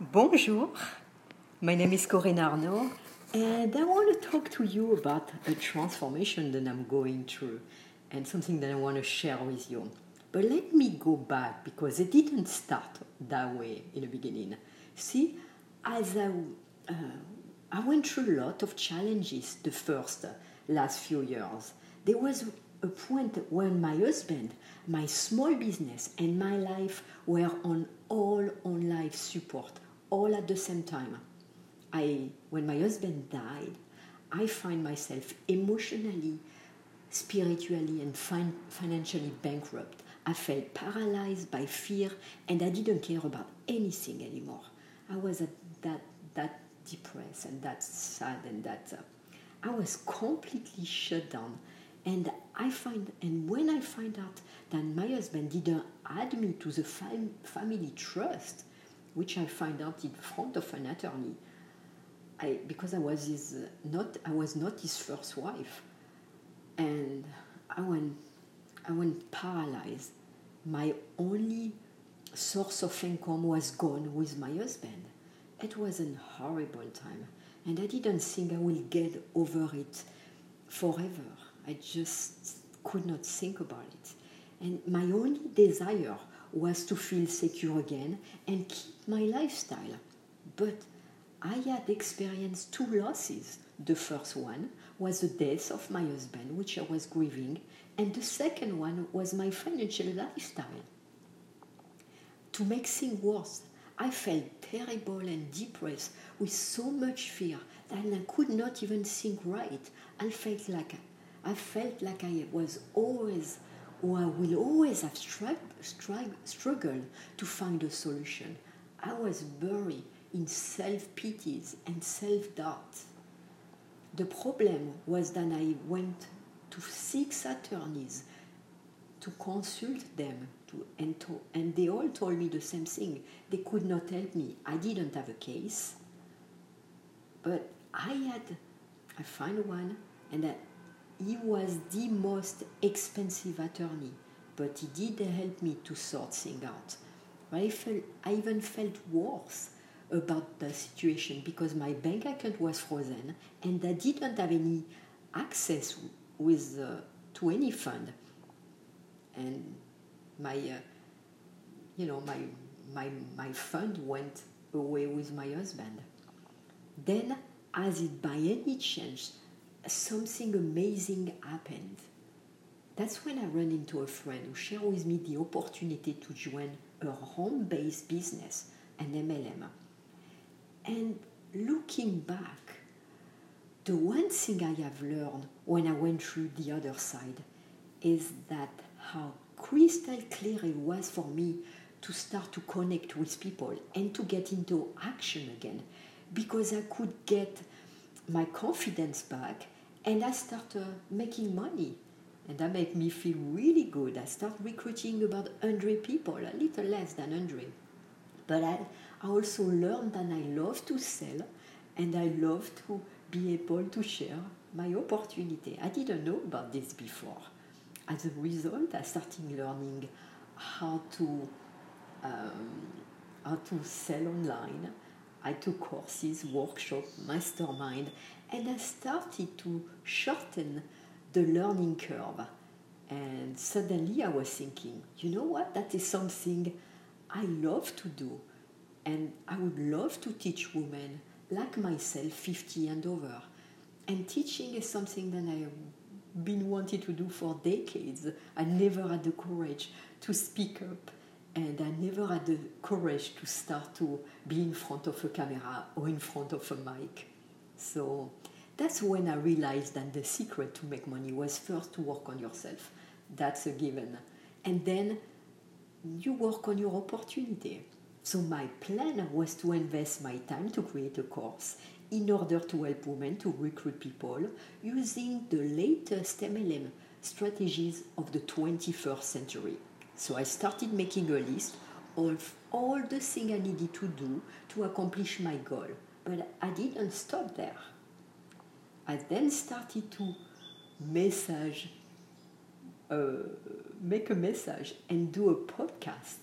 Bonjour, my name is Corinne Arnaud, and I want to talk to you about a transformation that I'm going through and something that I want to share with you. But let me go back because it didn't start that way in the beginning. See, as I, uh, I went through a lot of challenges the first last few years. There was a point when my husband, my small business, and my life were on all on life support all at the same time. I, when my husband died, I find myself emotionally, spiritually, and fin- financially bankrupt. I felt paralyzed by fear, and I didn't care about anything anymore. I was at that that depressed and that sad and that uh, I was completely shut down. And I find, and when I find out that my husband didn't add me to the fam- family trust, which I find out in front of an attorney. I, because I was his not I was not his first wife, and I went I went paralyzed. My only source of income was gone with my husband. It was a horrible time, and I didn't think I will get over it forever. I just could not think about it, and my only desire was to feel secure again and keep my lifestyle. But I had experienced two losses. The first one was the death of my husband, which I was grieving, and the second one was my financial lifestyle. To make things worse, I felt terrible and depressed with so much fear that I could not even think right. I felt like I felt like I was always or I will always have struggled to find a solution. I was buried in self pities and self doubt. The problem was that I went to six attorneys to consult them to, and, to, and they all told me the same thing. They could not help me. I didn't have a case, but I had, I found one, and I, he was the most expensive attorney, but he did help me to sort things out. I, felt, I even felt worse about the situation because my bank account was frozen and I didn't have any access with uh, to any fund. And my, uh, you know, my, my, my fund went away with my husband. Then, as it by any chance something amazing happened. That's when I ran into a friend who shared with me the opportunity to join a home based business, an MLM. And looking back, the one thing I have learned when I went through the other side is that how crystal clear it was for me to start to connect with people and to get into action again because I could get my confidence back and I started making money. And that made me feel really good. I started recruiting about 100 people, a little less than 100. But I, I also learned that I love to sell and I love to be able to share my opportunity. I didn't know about this before. As a result, I started learning how to um, how to sell online, I took courses, workshop, mastermind, and I started to shorten the learning curve. And suddenly I was thinking, you know what? That is something I love to do. And I would love to teach women like myself, 50 and over. And teaching is something that I have been wanting to do for decades. I never had the courage to speak up and I never had the courage to start to be in front of a camera or in front of a mic. So that's when I realized that the secret to make money was first to work on yourself. That's a given. And then you work on your opportunity. So my plan was to invest my time to create a course in order to help women to recruit people using the latest MLM strategies of the 21st century. So I started making a list of all the things I needed to do to accomplish my goal. But I didn't stop there. I then started to message, uh, make a message and do a podcast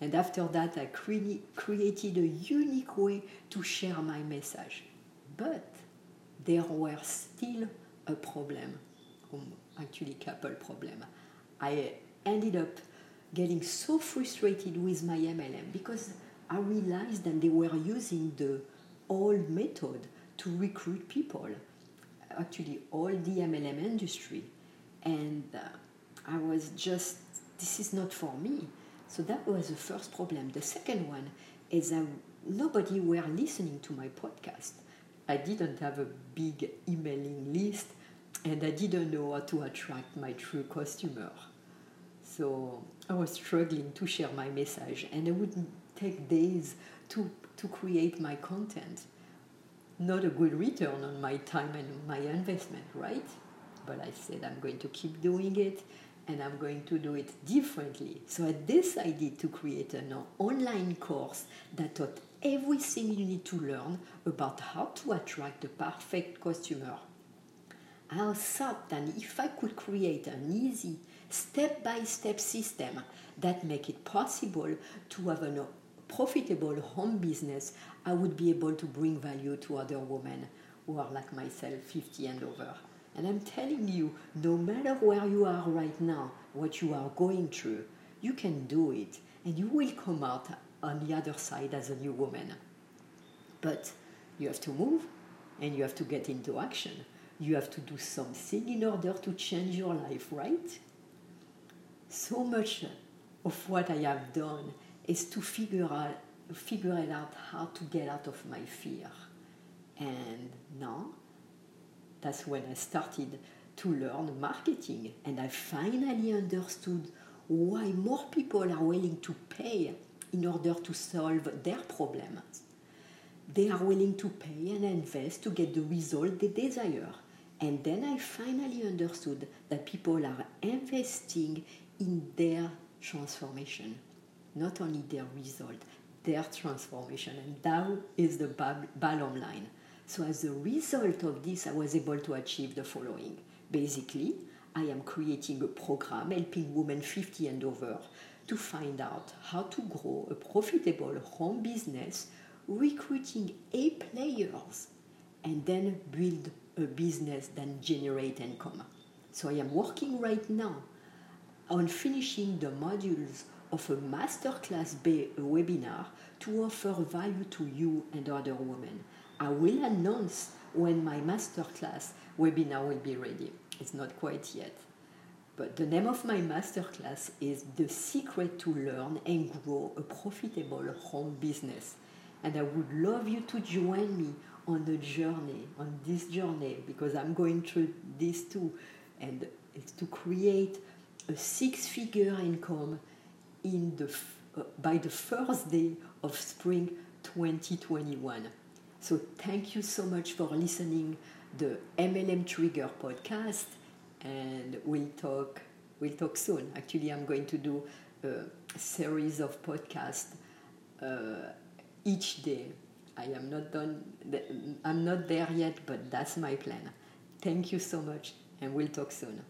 And after that, I cre- created a unique way to share my message. But there were still a problem, actually, couple problem. I ended up getting so frustrated with my MLM because I realized that they were using the old method to recruit people, actually, all the MLM industry. And uh, I was just, this is not for me. So that was the first problem. The second one is that nobody were listening to my podcast. I didn't have a big emailing list and I didn't know how to attract my true customer. So I was struggling to share my message and it would take days to, to create my content. Not a good return on my time and my investment, right? But I said I'm going to keep doing it and I'm going to do it differently. So I decided to create an online course that taught everything you need to learn about how to attract the perfect customer. I thought that if I could create an easy step-by-step system that make it possible to have a profitable home business, I would be able to bring value to other women who are like myself, 50 and over. And I'm telling you, no matter where you are right now, what you are going through, you can do it and you will come out on the other side as a new woman. But you have to move and you have to get into action. You have to do something in order to change your life, right? So much of what I have done is to figure out figure it out how to get out of my fear. And now that's when I started to learn marketing and I finally understood why more people are willing to pay in order to solve their problems. They are willing to pay and invest to get the result they desire. And then I finally understood that people are investing in their transformation, not only their result, their transformation. And that is the bottom line. So, as a result of this, I was able to achieve the following. Basically, I am creating a program helping women 50 and over to find out how to grow a profitable home business, recruiting A players, and then build a business that generate income. So I am working right now on finishing the modules of a masterclass webinar to offer value to you and other women. I will announce when my masterclass webinar will be ready. It's not quite yet. But the name of my masterclass is The Secret to Learn and Grow a Profitable Home Business. And I would love you to join me on the journey, on this journey, because I'm going through this too. And it's to create a six figure income in the, uh, by the first day of spring 2021. So thank you so much for listening the MLM Trigger podcast, and we'll talk. We'll talk soon. Actually, I'm going to do a series of podcasts uh, each day. I am not done. I'm not there yet, but that's my plan. Thank you so much, and we'll talk soon.